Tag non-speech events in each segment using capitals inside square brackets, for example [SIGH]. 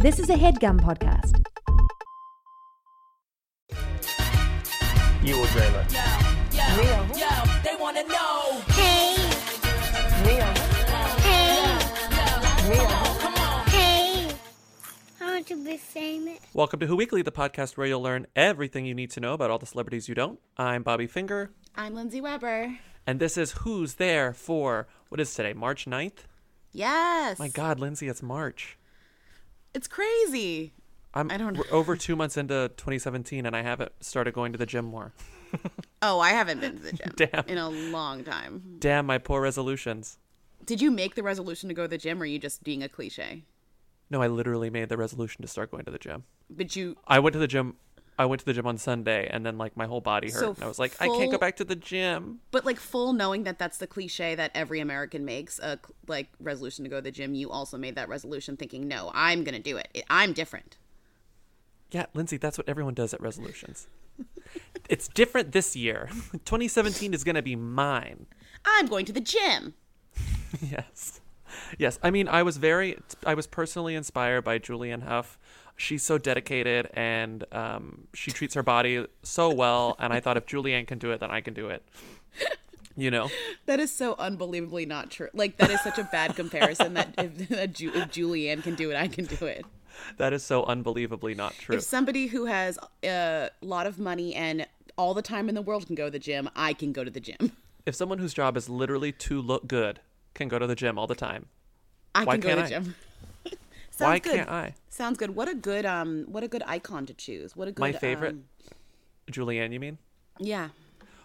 This is a headgum podcast. You will dream it. Yo, yo, they wanna know. Hey, Neil. hey, Neil. Come on. hey. I want to be famous. Welcome to Who Weekly, the podcast where you'll learn everything you need to know about all the celebrities you don't. I'm Bobby Finger, I'm Lindsay Weber. and this is Who's There for, what is today, March 9th? Yes. My God, Lindsay, it's March. It's crazy. I'm I don't know. we're over two months into 2017, and I haven't started going to the gym more. [LAUGHS] Oh, I haven't been to the gym Damn. in a long time. Damn, my poor resolutions. Did you make the resolution to go to the gym or are you just being a cliche? No, I literally made the resolution to start going to the gym. But you I went to the gym. I went to the gym on Sunday, and then like my whole body hurt, So and I was like, I can't go back to the gym. but like full knowing that that's the cliche that every American makes uh, a like resolution to go to the gym, you also made that resolution thinking, "No, I'm going to do it. I'm different." Yeah, Lindsay, that's what everyone does at resolutions. it's different this year. [LAUGHS] 2017 is going to be mine. I'm going to the gym. [LAUGHS] Yes. Yes. I mean, I was very, I was personally inspired by Julianne Hough. She's so dedicated and um, she treats her body so well. And I thought if Julianne can do it, then I can do it. You know? That is so unbelievably not true. Like that is such a bad comparison that if, that Ju- if Julianne can do it, I can do it. That is so unbelievably not true. If somebody who has a lot of money and all the time in the world can go to the gym, I can go to the gym. If someone whose job is literally to look good can go to the gym all the time, I Why can go to the I? gym. Sounds why good. can't I? Sounds good. What a good um what a good icon to choose. What a good My favorite, um, Julianne, you mean? yeah.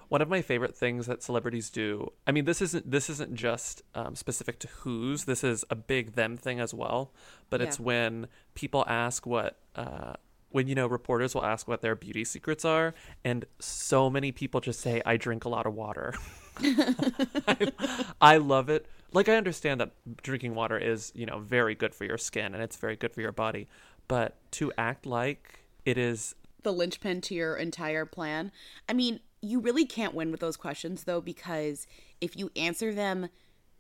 one of my favorite things that celebrities do i mean this isn't this isn't just um, specific to who's this is a big them thing as well but it's when people ask what uh, when you know reporters will ask what their beauty secrets are and so many people just say i drink a lot of water [LAUGHS] I, I love it like i understand that drinking water is you know very good for your skin and it's very good for your body but to act like it is The linchpin to your entire plan. I mean, you really can't win with those questions though because if you answer them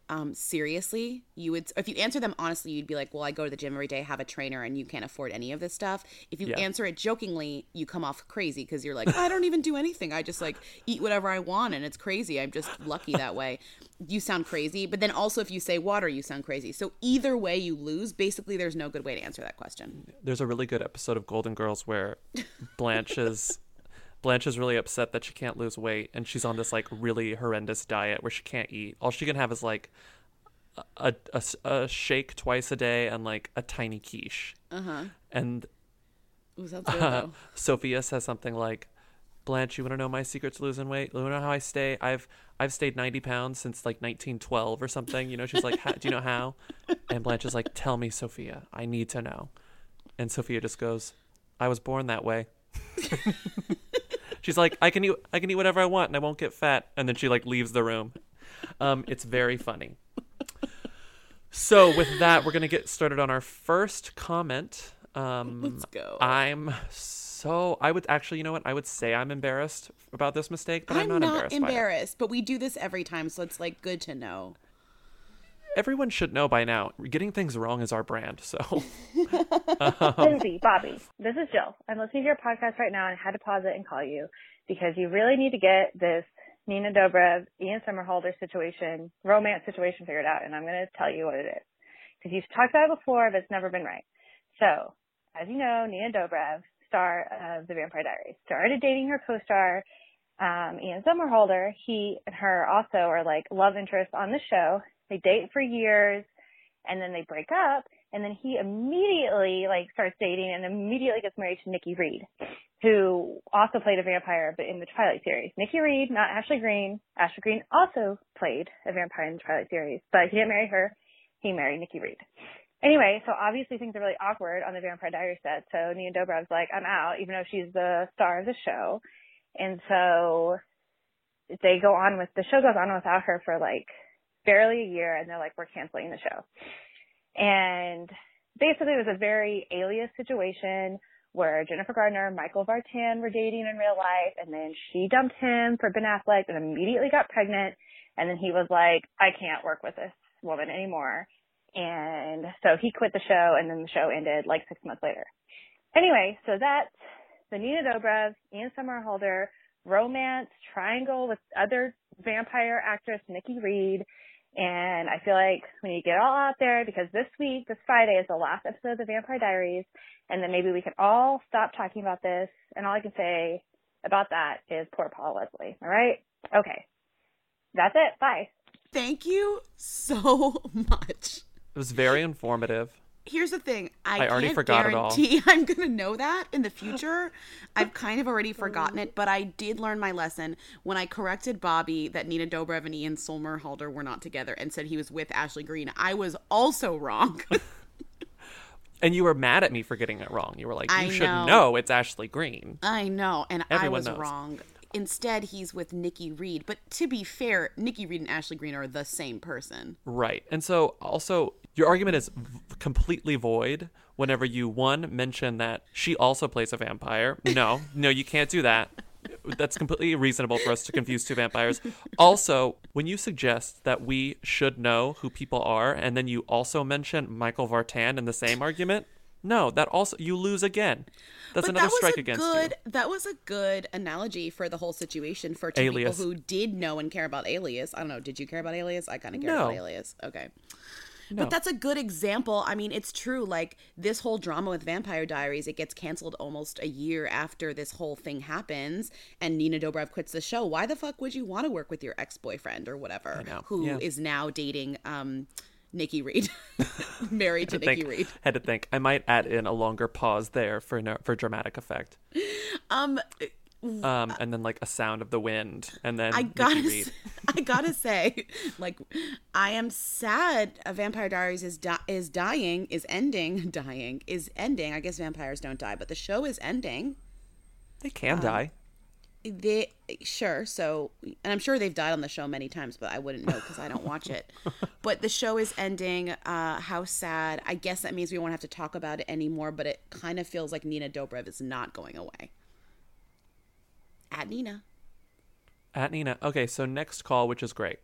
um, seriously, you would. If you answer them honestly, you'd be like, "Well, I go to the gym every day, have a trainer, and you can't afford any of this stuff." If you Yeah. answer it jokingly, you come off crazy because you're like, "I don't even do anything. I just like eat whatever I want, and it's crazy. I'm just lucky that way." You sound crazy, but then also if you say water, you sound crazy. So either way, you lose. Basically, there's no good way to answer that question. there's a really good episode of Golden Girls where Blanche is Blanche is really upset that she can't lose weight and she's on this like really horrendous diet where she can't eat. All she can have is like a, a, a shake twice a day and like a tiny quiche. Uh-huh. And Ooh, good uh, [LAUGHS] though. Sophia says something like, "Blanche, you want to know my secret to losing weight? You want to know how I stay? I've I've stayed ninety pounds since like nineteen twelve or something. You know." She's like, "Do you know how?" [LAUGHS] And Blanche is like, "Tell me, Sophia. I need to know." And Sophia just goes, "I was born that way." [LAUGHS] She's like, "I can eat I can eat whatever I want and I won't get fat." And then she like leaves the room. Um, it's very funny. So with that, we're gonna get started on our first comment. Um, Let's go. I'm so I would actually, you know what? I would say I'm embarrassed about this mistake, but I'm, I'm not, not embarrassed. embarrassed, but we do this every time, so it's like good to know. Everyone should know by now. Getting things wrong is our brand. So [LAUGHS] Lindsay, Bobby, this is Jill. I'm listening to your podcast right now and I had to pause it and call you because you really need to get this Nina Dobrev, Ian Somerhalder situation, romance situation figured out. And I'm going to tell you what it is. Because you've talked about it before, but it's never been right. So, as you know, Nina Dobrev, star of The Vampire Diaries, started dating her co-star, um, Ian Somerhalder. He and her also are like love interests on the show. They date for years and then they break up and then he immediately like starts dating and immediately gets married to Nikki Reed, who also played a vampire but in the Twilight series. Nikki Reed, not Ashley Greene. Ashley Greene also played a vampire in the Twilight series, but he didn't marry her. He married Nikki Reed. Anyway, so obviously things are really awkward on the Vampire Diaries set. So Nina Dobrev's like, I'm out, even though she's the star of the show. And so they go on with the show goes on without her for like barely a year, and they're like, we're canceling the show. And basically, it was a very alias situation where Jennifer Gardner and Michael Vartan were dating in real life, and then she dumped him for Ben Affleck and immediately got pregnant. And then he was like, I can't work with this woman anymore. And so he quit the show and then the show ended like six months later. Anyway, so that's the Nina Dobrev, Ian Somerhalder romance triangle with other vampire actress Nikki Reed. And I feel like we need to get it all out there because this week, this Friday is the last episode of the Vampire Diaries. And then maybe we can all stop talking about this. And all I can say about that is poor Paul Wesley. All right? Okay. That's it. Bye. Thank you so [LAUGHS] much. It was very informative. Here's the thing. I, I already can't forgot it all. guarantee [LAUGHS] I'm gonna know that in the [LAUGHS] future. I've kind of already forgotten it, but I did learn my lesson when I corrected Bobby that Nina Dobrev and Ian Somerhalder were not together and said he was with Ashley Greene. I was also wrong. [LAUGHS] And you were mad at me for getting it wrong. You were like, you I should know. know it's Ashley Greene. I know, and I Everyone was knows. wrong. Instead, he's with Nikki Reed. But to be fair, Nikki Reed and Ashley Greene are the same person. Right. And so also your argument is v- completely void whenever you one mention that she also plays a vampire. No, [LAUGHS] no, you can't do that. That's completely reasonable for us to confuse two vampires. Also, when you suggest that we should know who people are and then you also mention Michael Vartan in the same argument, no, that also you lose again. That's but another that was strike a against good, you. That was a good analogy for the whole situation for two Alias. people who did know and care about Alias. I don't know. Did you care about Alias? I kind of care No. about Alias. Okay. No. But that's a good example. I mean, it's true. Like this whole drama with Vampire Diaries, it gets canceled almost a year after this whole thing happens, and Nina Dobrev quits the show. Why the fuck would you want to work with your ex boyfriend or whatever, who is Yeah. now dating um, Nikki Reed, [LAUGHS] [LAUGHS] [LAUGHS] married to Nikki Think- Reed? had to think. I might add in a longer pause there for no, for dramatic effect. Um, Um, and then like a sound of the wind, and then I gotta, [LAUGHS] I gotta say, like, I am sad. A Vampire Diaries is di- is dying, is ending, [LAUGHS] dying is ending. I guess vampires don't die, but the show is ending. They Um, can die. They sure so, and I'm sure they've died on the show many times, but I wouldn't know because I don't watch it. [LAUGHS] but the show is ending. Uh, how sad. I guess that means we won't have to talk about it anymore. But it kind of feels like Nina Dobrev is not going away. At Nina. At Nina. Okay, so next call, which is great.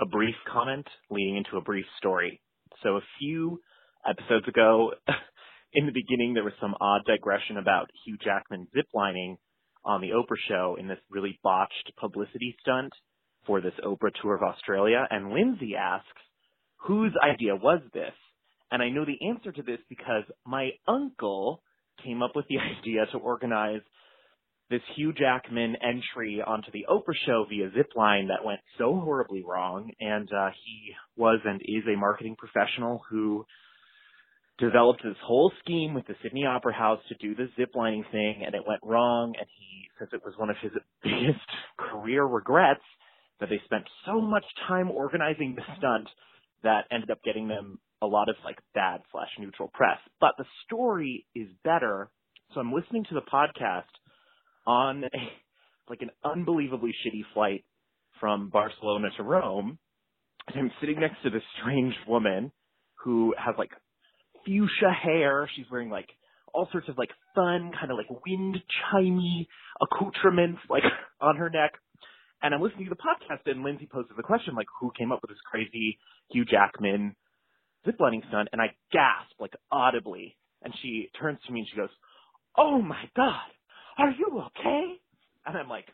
a brief comment leading into a brief story. So a few episodes ago, [LAUGHS] in the beginning, there was some odd digression about Hugh Jackman ziplining on the Oprah show in this really botched publicity stunt for this Oprah tour of Australia. And Lindsay asks, whose idea was this? And I know the answer to this because my uncle came up with the [LAUGHS] idea to organize this Hugh Jackman entry onto the Oprah show via Zipline that went so horribly wrong. And uh, he was and is a marketing professional who developed this whole scheme with the Sydney Opera House to do the ziplining thing, and it went wrong. And he says it was one of his [LAUGHS] biggest career regrets that they spent so much time organizing the stunt that ended up getting them a lot of like bad slash neutral press. But the story is better. So I'm listening to the podcast on [LAUGHS] a, like an unbelievably shitty flight from Barcelona to Rome. And I'm sitting next to this strange woman who has like fuchsia hair. She's wearing like all sorts of like fun, kind of like wind chimey accoutrements like [LAUGHS] on her neck. And I'm listening to the podcast and Lindsay poses the question like who came up with this crazy Hugh Jackman ziplining stunt? And I gasp like audibly. And she turns to me and she goes, Oh my God, are you okay? And I'm like,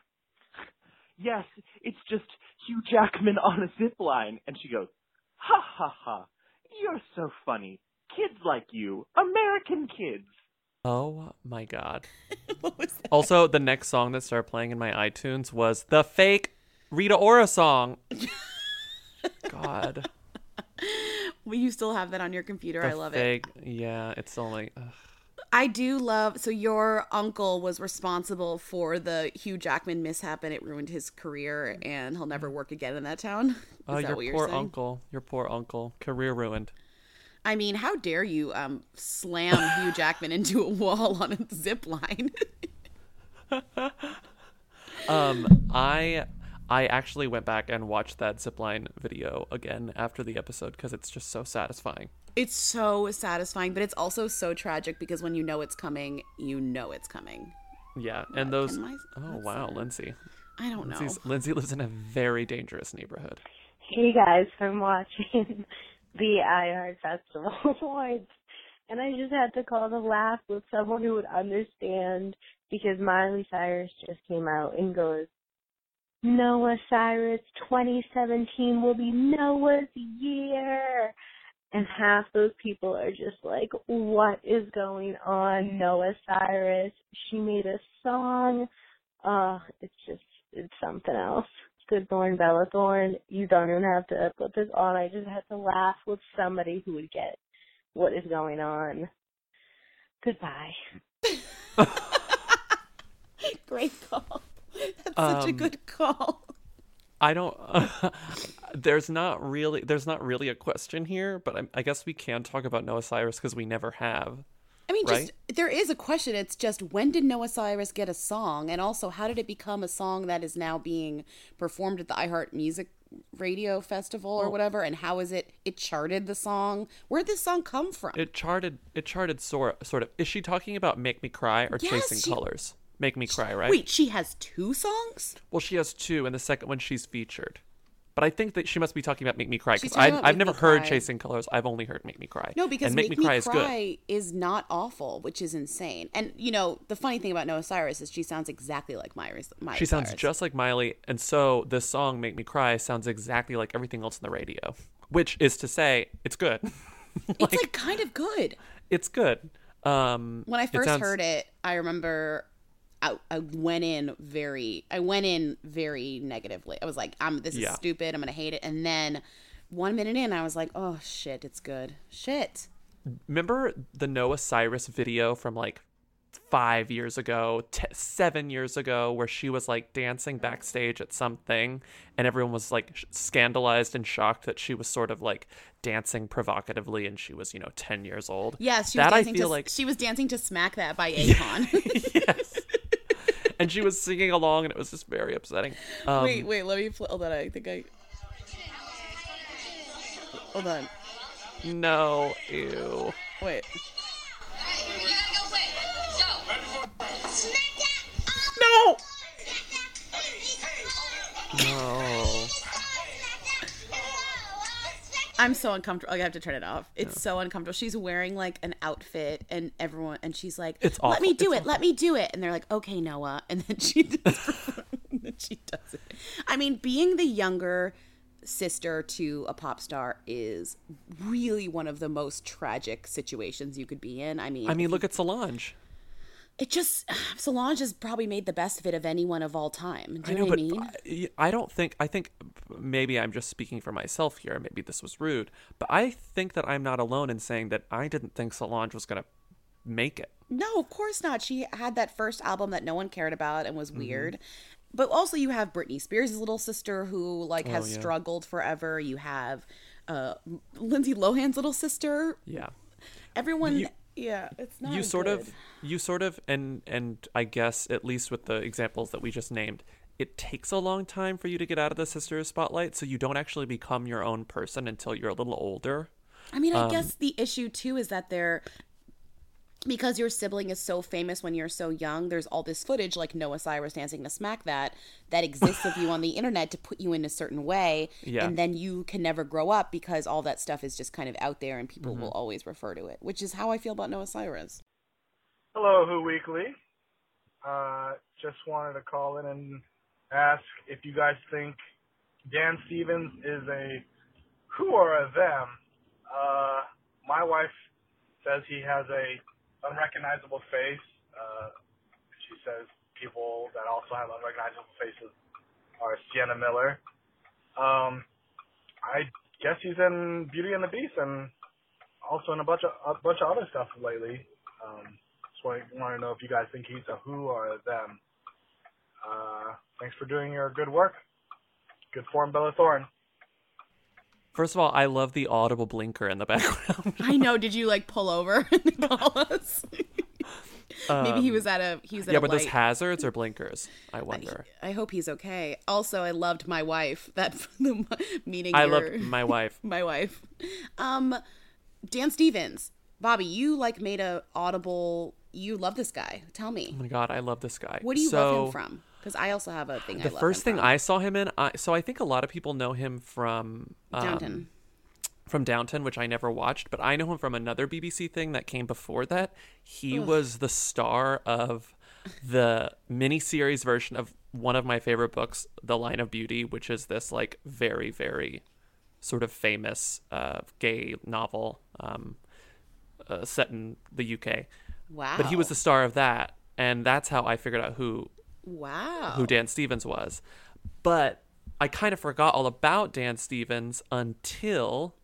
yes, it's just Hugh Jackman on a zip line. And she goes, ha ha ha, you're so funny. Kids like you, American kids. Oh my god. [LAUGHS] what was that? Also, the next song that started playing in my iTunes was the fake Rita Ora song. [LAUGHS] God. Well, you still have that on your computer. The I love it. fake, Yeah, it's only. ugh. I do love. So your uncle was responsible for the Hugh Jackman mishap, and it ruined his career, and he'll never work again in that town. [LAUGHS] Is Oh, that your what you're poor saying? uncle. Your poor uncle. Career ruined. I mean, how dare you um slam Hugh Jackman into a wall on a zip line? [LAUGHS] Um, I I actually went back and watched that zipline video again after the episode because it's just so satisfying. it's so satisfying, but it's also so tragic because when you know it's coming, you know it's coming. Yeah, and those. can my- Oh wow, sad. Lindsay. I don't know. Lindsay lives in a very dangerous neighborhood. Hey guys, I'm watching [LAUGHS] the iHeart Festival [LAUGHS] Awards. And I just had to call to laugh with someone who would understand because Miley Cyrus just came out and goes, Noah Cyrus 2017 will be Noah's year. And half those people are just like, what is going on? Noah Cyrus. She made a song. Uh, it's just, it's something else. Good Thorn, Bella Thorne. You don't even have to put this on. I just had to laugh with somebody who would get what is going on. Goodbye. [LAUGHS] Great call. That's such a Um, good call. I don't. [LAUGHS] there's not really. There's not really a question here, but I, I guess we can talk about Noah Cyrus because we never have. I mean, right? just there is a question. It's just when did Noah Cyrus get a song, and also how did it become a song that is now being performed at the iHeart Music Radio Festival or whatever? And how is it? It charted the song. Where did this song come from? It charted. It charted sort sort of. Is she talking about "Make Me Cry" or Yes, "Chasing she- Colors"? "Make Me Cry," right? Wait, she has two songs. Well, she has two, and the second one she's featured. But I think that she must be talking about "Make Me Cry" because I've, I've Make never heard Cry. "Chasing Colors." I've only heard "Make Me Cry." No, because and Make, Me, Cry, is good. is not awful, which is insane. And you know, the funny thing about Noah Cyrus is she sounds exactly like Miley. Miley She sounds Cyrus. just like Miley, and so this song "Make Me Cry" sounds exactly like everything else on the radio, which is to say, it's good. [LAUGHS] It's like kind of good. it's good. Um, When I it first sounds- heard it, I remember I, I went in very I went in very negatively. I was like, I'm this is Yeah. stupid. I'm gonna hate it. And then one minute in, I was like, oh shit, it's good. Shit. remember the Noah Cyrus video from like five years ago, t- seven years ago, where she was like dancing backstage at something, and everyone was like sh- scandalized and shocked that she was sort of like dancing provocatively, and she was you know ten years old. Yes, she was that I dancing feel to like she was dancing to Smack That by [LAUGHS] Akon. [LAUGHS] yes. [LAUGHS] and she was singing along, and it was just very upsetting. Um, wait, wait, let me pl- hold on. I think I hold on. No, ew. Wait. No. No. I'm so uncomfortable. I have to turn it off. It's so uncomfortable. She's wearing like an outfit, and everyone, and she's like, It's "Let me do It's it. Let me do it." And they're like, "Okay, Noah." [LAUGHS] And then she does. and then she does it. I mean, being the younger sister to a pop star is really one of the most tragic situations you could be in. I mean, I mean, look at Solange. it just [SIGHS] Solange has probably made the best of it of anyone of all time. Do I you know, know, but what I mean? I, I don't think. I think maybe I'm just speaking for myself here. Maybe this was rude, but I think that I'm not alone in saying that I didn't think Solange was going to make it. No, of course not. She had that first album that no one cared about and was Mm-hmm. weird. But also you have Britney Spears' little sister who like has Oh, yeah. struggled forever. You have uh Lindsay Lohan's little sister. Yeah. Everyone You- yeah, it's not you sort of you sort of and and i guess at least with the examples that we just named it takes a long time for you to get out of the sister spotlight so you don't actually become your own person until you're a little older I mean, um, I guess the issue too is that they're because your sibling is so famous when you're so young, there's all this footage like Noah Cyrus dancing to smack that that exists of you on the internet to put you in a certain way. Yeah. And then you can never grow up because all that stuff is just kind of out there and people Mm-hmm. will always refer to it, which is how I feel about Noah Cyrus. Hello, Who Weekly. Uh, just wanted to call in and ask if you guys think Dan Stevens is a who or a them. Uh, my wife says he has a unrecognizable face. Uh, she says people that also have unrecognizable faces are Sienna Miller. Um, I guess he's in Beauty and the Beast and also in a bunch of a bunch of other stuff lately. Um, just want, want to know if you guys think he's a who or a them. Uh, thanks for doing your good work. Good form, Bella Thorne. first of all i love the audible blinker in the [LAUGHS] background I know. Did you like pull over [LAUGHS] and call us? [LAUGHS] Maybe he was at a he was at Um, yeah a but those hazards or blinkers i wonder I hope he's okay. Also, I loved my wife. That the meeting. i your- love my wife my wife. Um, Dan Stevens, Bobby, you like made a audible. You love this guy. Tell me, oh my god i love this guy what do you so, love him from? Because I also have a thing. I the first thing from. i saw him in I, so i think a lot of people know him from um, Downton. from Downton, which I never watched, but I know him from another BBC thing that came before that. He was the star of the miniseries version of one of my favorite books, The Line of Beauty, which is this like very, very sort of famous uh, gay novel um, uh, set in the UK. Wow. But he was the star of that, and that's how I figured out who wow. who Dan Stevens was. But I kind of forgot all about Dan Stevens until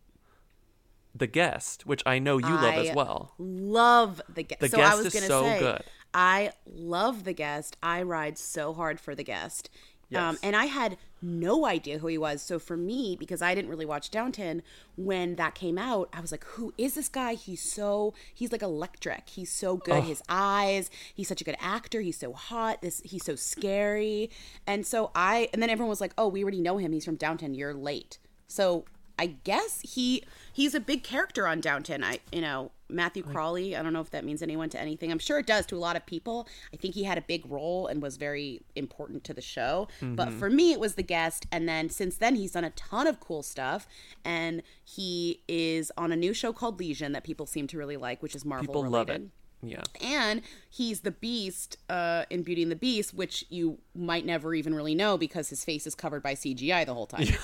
The Guest, which I know you love as well. Love the guest. The so Guest I was is gonna so say, good. I love the guest. I ride so hard for the guest. Um, and I had no idea who he was. So for me, because I didn't really watch Downton, when that came out, I was like, "Who is this guy? He's so he's like electric. He's so good. His eyes. He's such a good actor. He's so hot. This he's so scary." And so I and then everyone was like, "Oh, we already know him. He's from Downton. You're late." So I guess he he's a big character on Downton. I you know Matthew Crawley. I don't know if that means anyone to anything. I'm sure it does to a lot of people. I think he had a big role and was very important to the show. But for me, it was the guest. And then since then, he's done a ton of cool stuff. And he is on a new show called Legion that people seem to really like, which is Marvel People related. love it. Yeah. And he's the Beast uh, in Beauty and the Beast, which you might never even really know because his face is covered by CGI the whole time. [LAUGHS] yeah,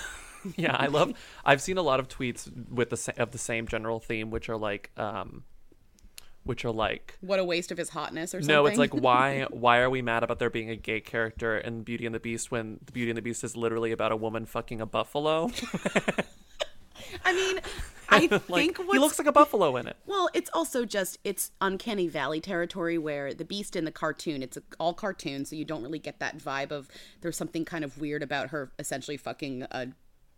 [LAUGHS] I love. I've seen a lot of tweets with the of the same general theme, which are like, um, which are like, What a waste of his hotness or something. no, it's like why [LAUGHS] why are we mad about there being a gay character in Beauty and the Beast when the Beauty and the Beast is literally about a woman fucking a buffalo? [LAUGHS] I mean, I like think what's he looks like a buffalo in it. Well, it's also just it's uncanny valley territory where the beast in the cartoon, it's all cartoon, so you don't really get that vibe of there's something kind of weird about her essentially fucking a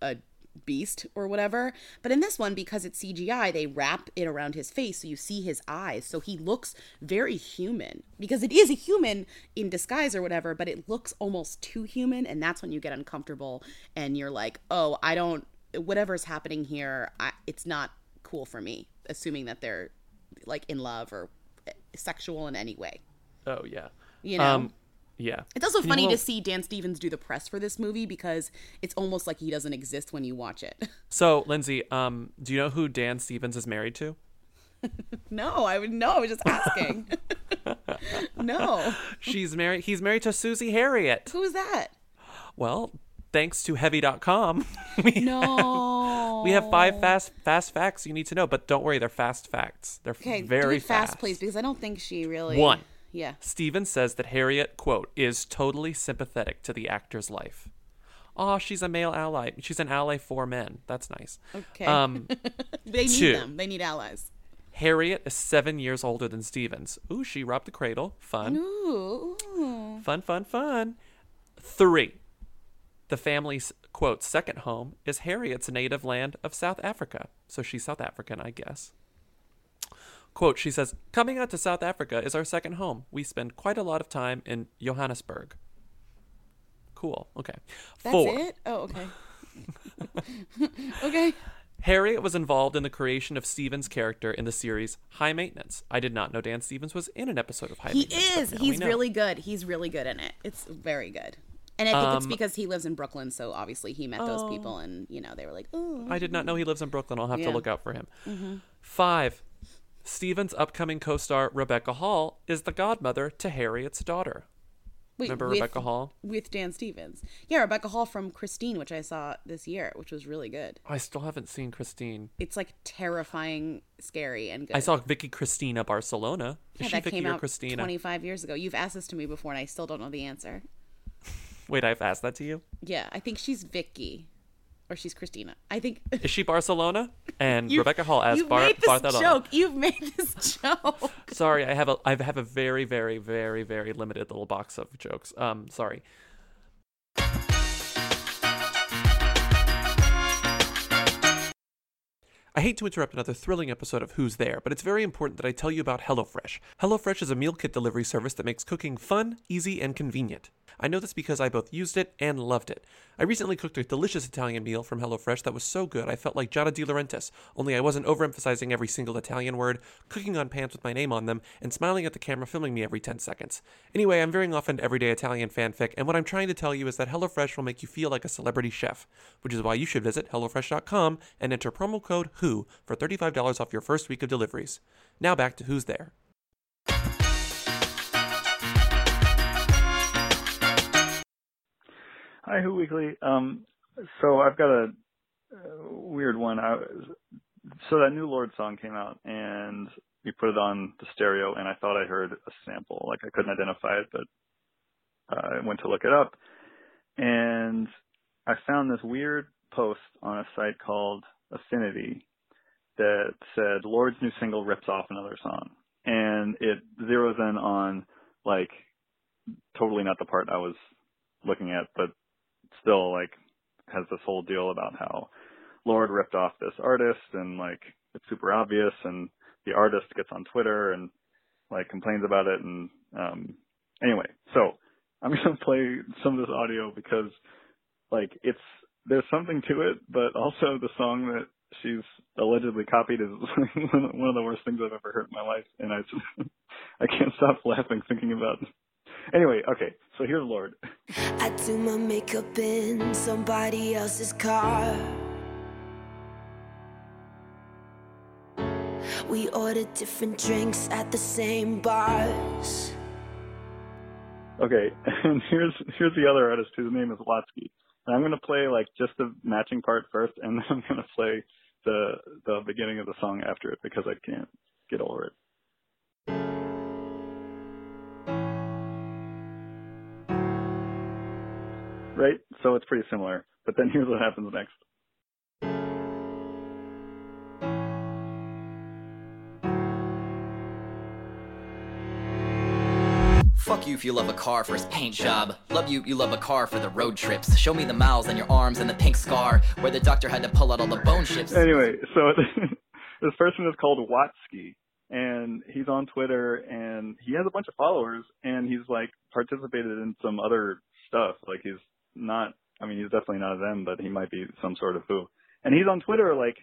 a beast or whatever. But in this one, because it's CGI, they wrap it around his face so you see his eyes. So he looks very human. Because it is a human in disguise or whatever, but it looks almost too human, and that's when you get uncomfortable and you're like, oh, I don't whatever's happening here, I, it's not cool for me, assuming that they're like in love or sexual in any way. Oh yeah. You know? Um, yeah. It's also funny know- to see Dan Stevens do the press for this movie because it's almost like he doesn't exist when you watch it. [LAUGHS] So, Lindsay, um, do you know who Dan Stevens is married to? [LAUGHS] no, I would no, I was just asking. [LAUGHS] no. She's married. He's married to Susie Hariet. Who's that? Well, thanks to Heavy.com, we No. we have five fast fast facts you need to know. But don't worry, they're fast facts. They're Okay, very it fast, please, because I don't think she really One. Yeah. Stevens says that Hariet, quote, is totally sympathetic to the actor's life. Oh, she's a male ally. She's an ally for men. That's nice. Okay. Um, [LAUGHS] They need two. them. They need allies. Hariet is seven years older than Stevens. Ooh, she robbed the cradle. Fun. Ooh. ooh. Fun, fun, fun. Three. The family's, quote, second home is Hariet's native land of South Africa. So she's South African, I guess. Quote, she says, Coming out to South Africa is our second home. We spend quite a lot of time in Johannesburg. Cool. Okay. That's Four. it? Oh, okay. [LAUGHS] okay. Hariet was involved in the creation of Stevens' character in the series High Maintenance. I did not know Dan Stevens was in an episode of High He Maintenance. but is. He's really good. He's really good in it. It's very good. And I think it's Um, because he lives in Brooklyn, so obviously he met those Oh. people, and you know they were like, "Oh, I did not know he lives in Brooklyn. I'll have Yeah. Mm-hmm. to look out for him. Five. Stevens' upcoming co-star Rebecca Hall is the godmother to Hariet's daughter. Wait, Remember with- Rebecca Hall? with Dan Stevens." Yeah, Rebecca Hall from Christine, which I saw this year, which was really good. I still haven't seen Christine. It's like terrifying, scary, and good. I saw Vicky Cristina Barcelona. Is yeah, she that Vicky came or out Christina? 25 years ago. You've asked this to me before, and I still don't know the answer. [LAUGHS] Wait, I've asked that to you. Yeah, I think she's Vicky, or she's Christina. I think. [LAUGHS] Is she Barcelona? And You've- Rebecca Hall as You've Bar- made this Barcelona. joke. You've made [LAUGHS] this joke. Sorry, I have a I have a very very very very limited little box of jokes. Um, sorry. I hate to interrupt another thrilling episode of Who's There, but it's very important that I tell you about HelloFresh. HelloFresh is a meal kit delivery service that makes cooking fun, easy, and convenient. I know this because I both used it and loved it. I recently cooked a delicious Italian meal from HelloFresh that was so good I felt like Giada De Laurentiis, only I wasn't overemphasizing every single Italian word, cooking on pans with my name on them, and smiling at the camera filming me every 10 seconds. Anyway, I'm veering off into everyday Italian fanfic, and what I'm trying to tell you is that HelloFresh will make you feel like a celebrity chef, which is why you should visit HelloFresh.com and enter promo code WHO for $35 off your first week of deliveries. Now back to Who's There. Hi, Who Weekly. Um, so I've got a, a weird one. I, so that new Lorde song came out, and we put it on the stereo, and I thought I heard a sample. Like I couldn't identify it, but uh, I went to look it up, and I found this weird post on a site called Affinity that said Lorde's new single rips off another song, and it zeroes in on like totally not the part I was looking at, but still like has this whole deal about how Lorde ripped off this artist and like it's super obvious and the artist gets on Twitter and like complains about it and um anyway, so I'm [LAUGHS] gonna play some of this audio because like it's there's something to it, but also the song that she's allegedly copied is [LAUGHS] one of the worst things I've ever heard in my life, and I just [LAUGHS] I can't stop laughing thinking about. Anyway, okay, so here's Lorde. I do my makeup in somebody else's car. We order different drinks at the same bars. Okay, [LAUGHS] and here's here's the other artist whose name is Watsky. And I'm gonna play like just the matching part first, and [LAUGHS] then I'm gonna play the the beginning of the song after it because I can't get over it. Right? So it's pretty similar. But then [LAUGHS] here's what happens next. Fuck you if you love a car for its paint job. Love you, you love a car for the road trips. Show me the miles on your arms and the pink scar where the doctor had to pull out all the bone chips. Anyway, so [LAUGHS] this person is called Watsky, and he's on Twitter, and he has a bunch of followers, and he's like participated in some other stuff. Like he's not, I mean, he's definitely not them, but he might be some sort of who. And he's on Twitter, like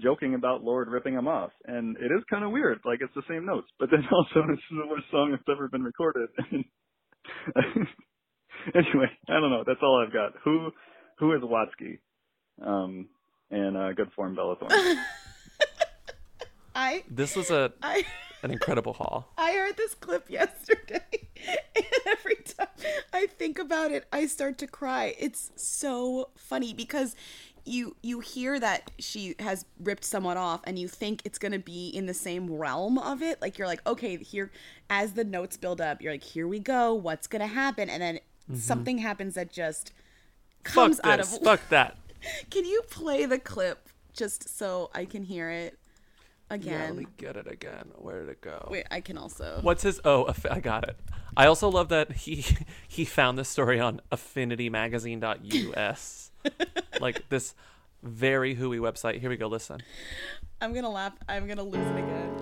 joking about Lorde ripping him off, and it is kind of weird. Like it's the same notes, but then [LAUGHS] also this is the worst song that's ever been recorded. [LAUGHS] anyway, I don't know. That's all I've got. Who who is Watsky? Um, and uh, good form Bella Thorne. [LAUGHS] I This was a I an incredible haul. [LAUGHS] I heard this clip [LAUGHS] yesterday, and every time I think about it, I start to cry. It's so funny because you you hear that she has ripped someone off, and you think it's gonna be in the same realm of it. Like you're like, okay, here as the notes build up, you're like, here we go, what's gonna happen, and then Mhm. something happens that just comes Fuck out this. of. Fuck that. [LAUGHS] Can you play the clip just so I can hear it Yeah, again? let me get it again. Where did it go? Wait, I can also. What's his? Oh, I got it. I also love that he [LAUGHS] he found this story on AffinityMagazine.us, [LAUGHS] like this very hooey website. Here we go. Listen. I'm gonna laugh. I'm gonna lose it again.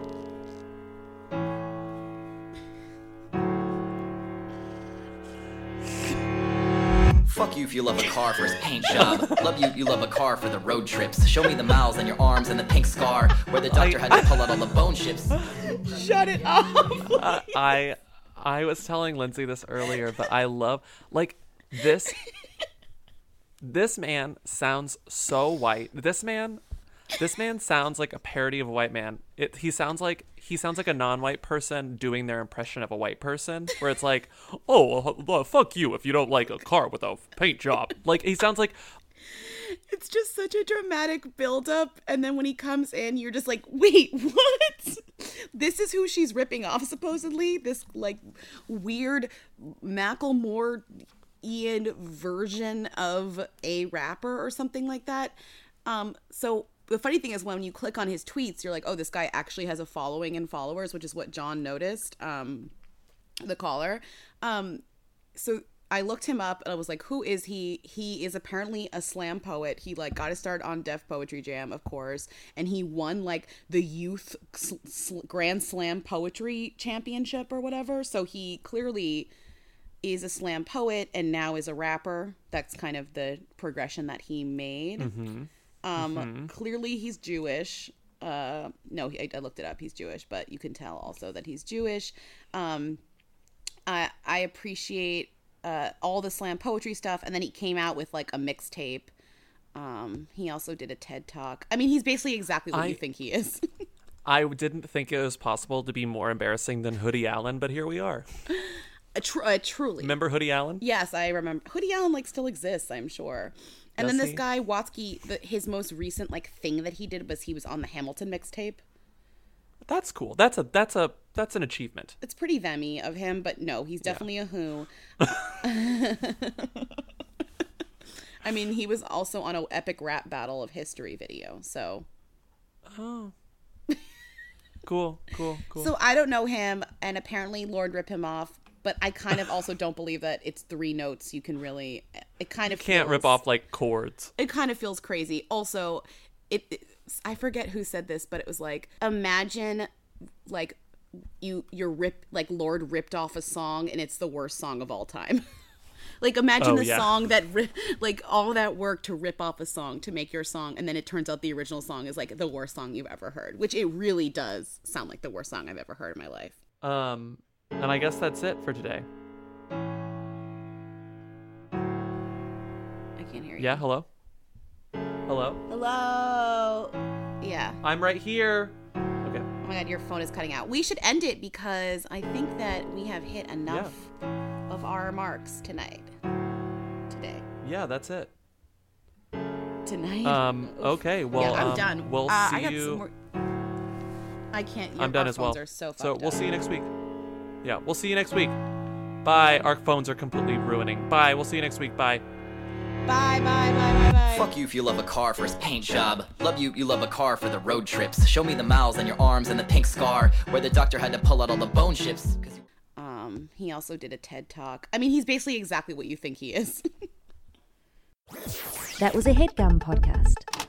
Fuck you if you love a car for its paint [LAUGHS] job. love you, you love a car for the road trips. Show me the miles on your arms and the pink scar where the doctor had to pull out all the bone chips. [LAUGHS] Shut it off. Uh, I I was telling Lindsay this earlier, but I love like this. This man sounds so white. This man, this man sounds like a parody of a white man. It, he sounds like he sounds like a non-white person doing their impression of a white person, where it's like, [LAUGHS] "Oh, well, fuck you if you don't like a car with a paint job." Like he sounds like It's just such a dramatic buildup, and then when he comes in, you're just like, wait, [LAUGHS] what? This is who she's ripping off, supposedly. This like weird Macklemore Ian version of a rapper or something like that. Um, so the funny thing is when you click on his tweets, you're like, oh, this guy actually has a following and followers, which is what John noticed. Um, the caller. Um, so I looked him up and I was like, who is he? He is apparently a slam poet. He like got to start on Def Poetry Jam, of course, and he won like the youth sl- sl- Grand Slam poetry championship or whatever. So he clearly is a slam poet and now is a rapper. That's kind of the progression that he made. Mm-hmm. Um, Mhm. Clearly, he's Jewish. Uh, no, he, I looked it up. He's Jewish, but you can tell also that he's Jewish. Um, I I appreciate uh, all the slam poetry stuff, and then he came out with like a mixtape. Um, he also did a TED talk. I mean, he's basically exactly what I- you think he is. [LAUGHS] I didn't think it was possible to be more embarrassing than Hoodie Allen, but here we are. [LAUGHS] a tr- truly. Remember Hoodie Allen? Yes, I remember. Hoodie Allen like still exists, I'm sure. And then this he? guy Watsky, the, his most recent like thing that he did was he was on the Hamilton mixtape. That's cool. That's a that's a that's an achievement. It's pretty vemmy of him, but no, he's definitely a who. [LAUGHS] I mean, he was also on an epic rap battle of history video, so Oh. Cool, cool, cool. so I don't know him, and apparently Lorde rip him off. But I kind of also don't believe that it's three notes. You can really, it kind of Can't rip off like chords. it kind of feels crazy. Also, it, it- I forget who said this, but it was like imagine like you you're rip like Lorde ripped off a song and it's the worst song of all time. [LAUGHS] like imagine Oh, the yeah. song that ri- like all that work to rip off a song to make your song and then it turns out the original song is like the worst song you've ever heard, which it really does sound like the worst song I've ever heard in my life. Um, and I guess that's it for today. I can't hear you. Yeah, hello? Hello? Hello. Yeah. I'm right here. Okay. Oh my god, your phone is cutting out. We should end it because I think that we have hit enough of our marks tonight. Today. Yeah, that's it. Tonight. Um, okay, well, yeah, I'm um, done. we'll uh, see I got you- Some more... I can't. Your, I'm done as well. Are so, so we'll up. see you next week. Yeah, we'll see you next week. Bye. Our phones are completely ruining. Bye. We'll see you next week. Bye. Bye, bye, bye, bye, bye. Fuck you if you love a car for its paint job. Love you, you love a car for the road trips. Show me the miles on your arms and the pink scar where the doctor had to pull out all the bone chips. 'cause you- Um, he also did a TED talk. I mean, he's basically exactly what you think he is. [LAUGHS] That was a headgum podcast.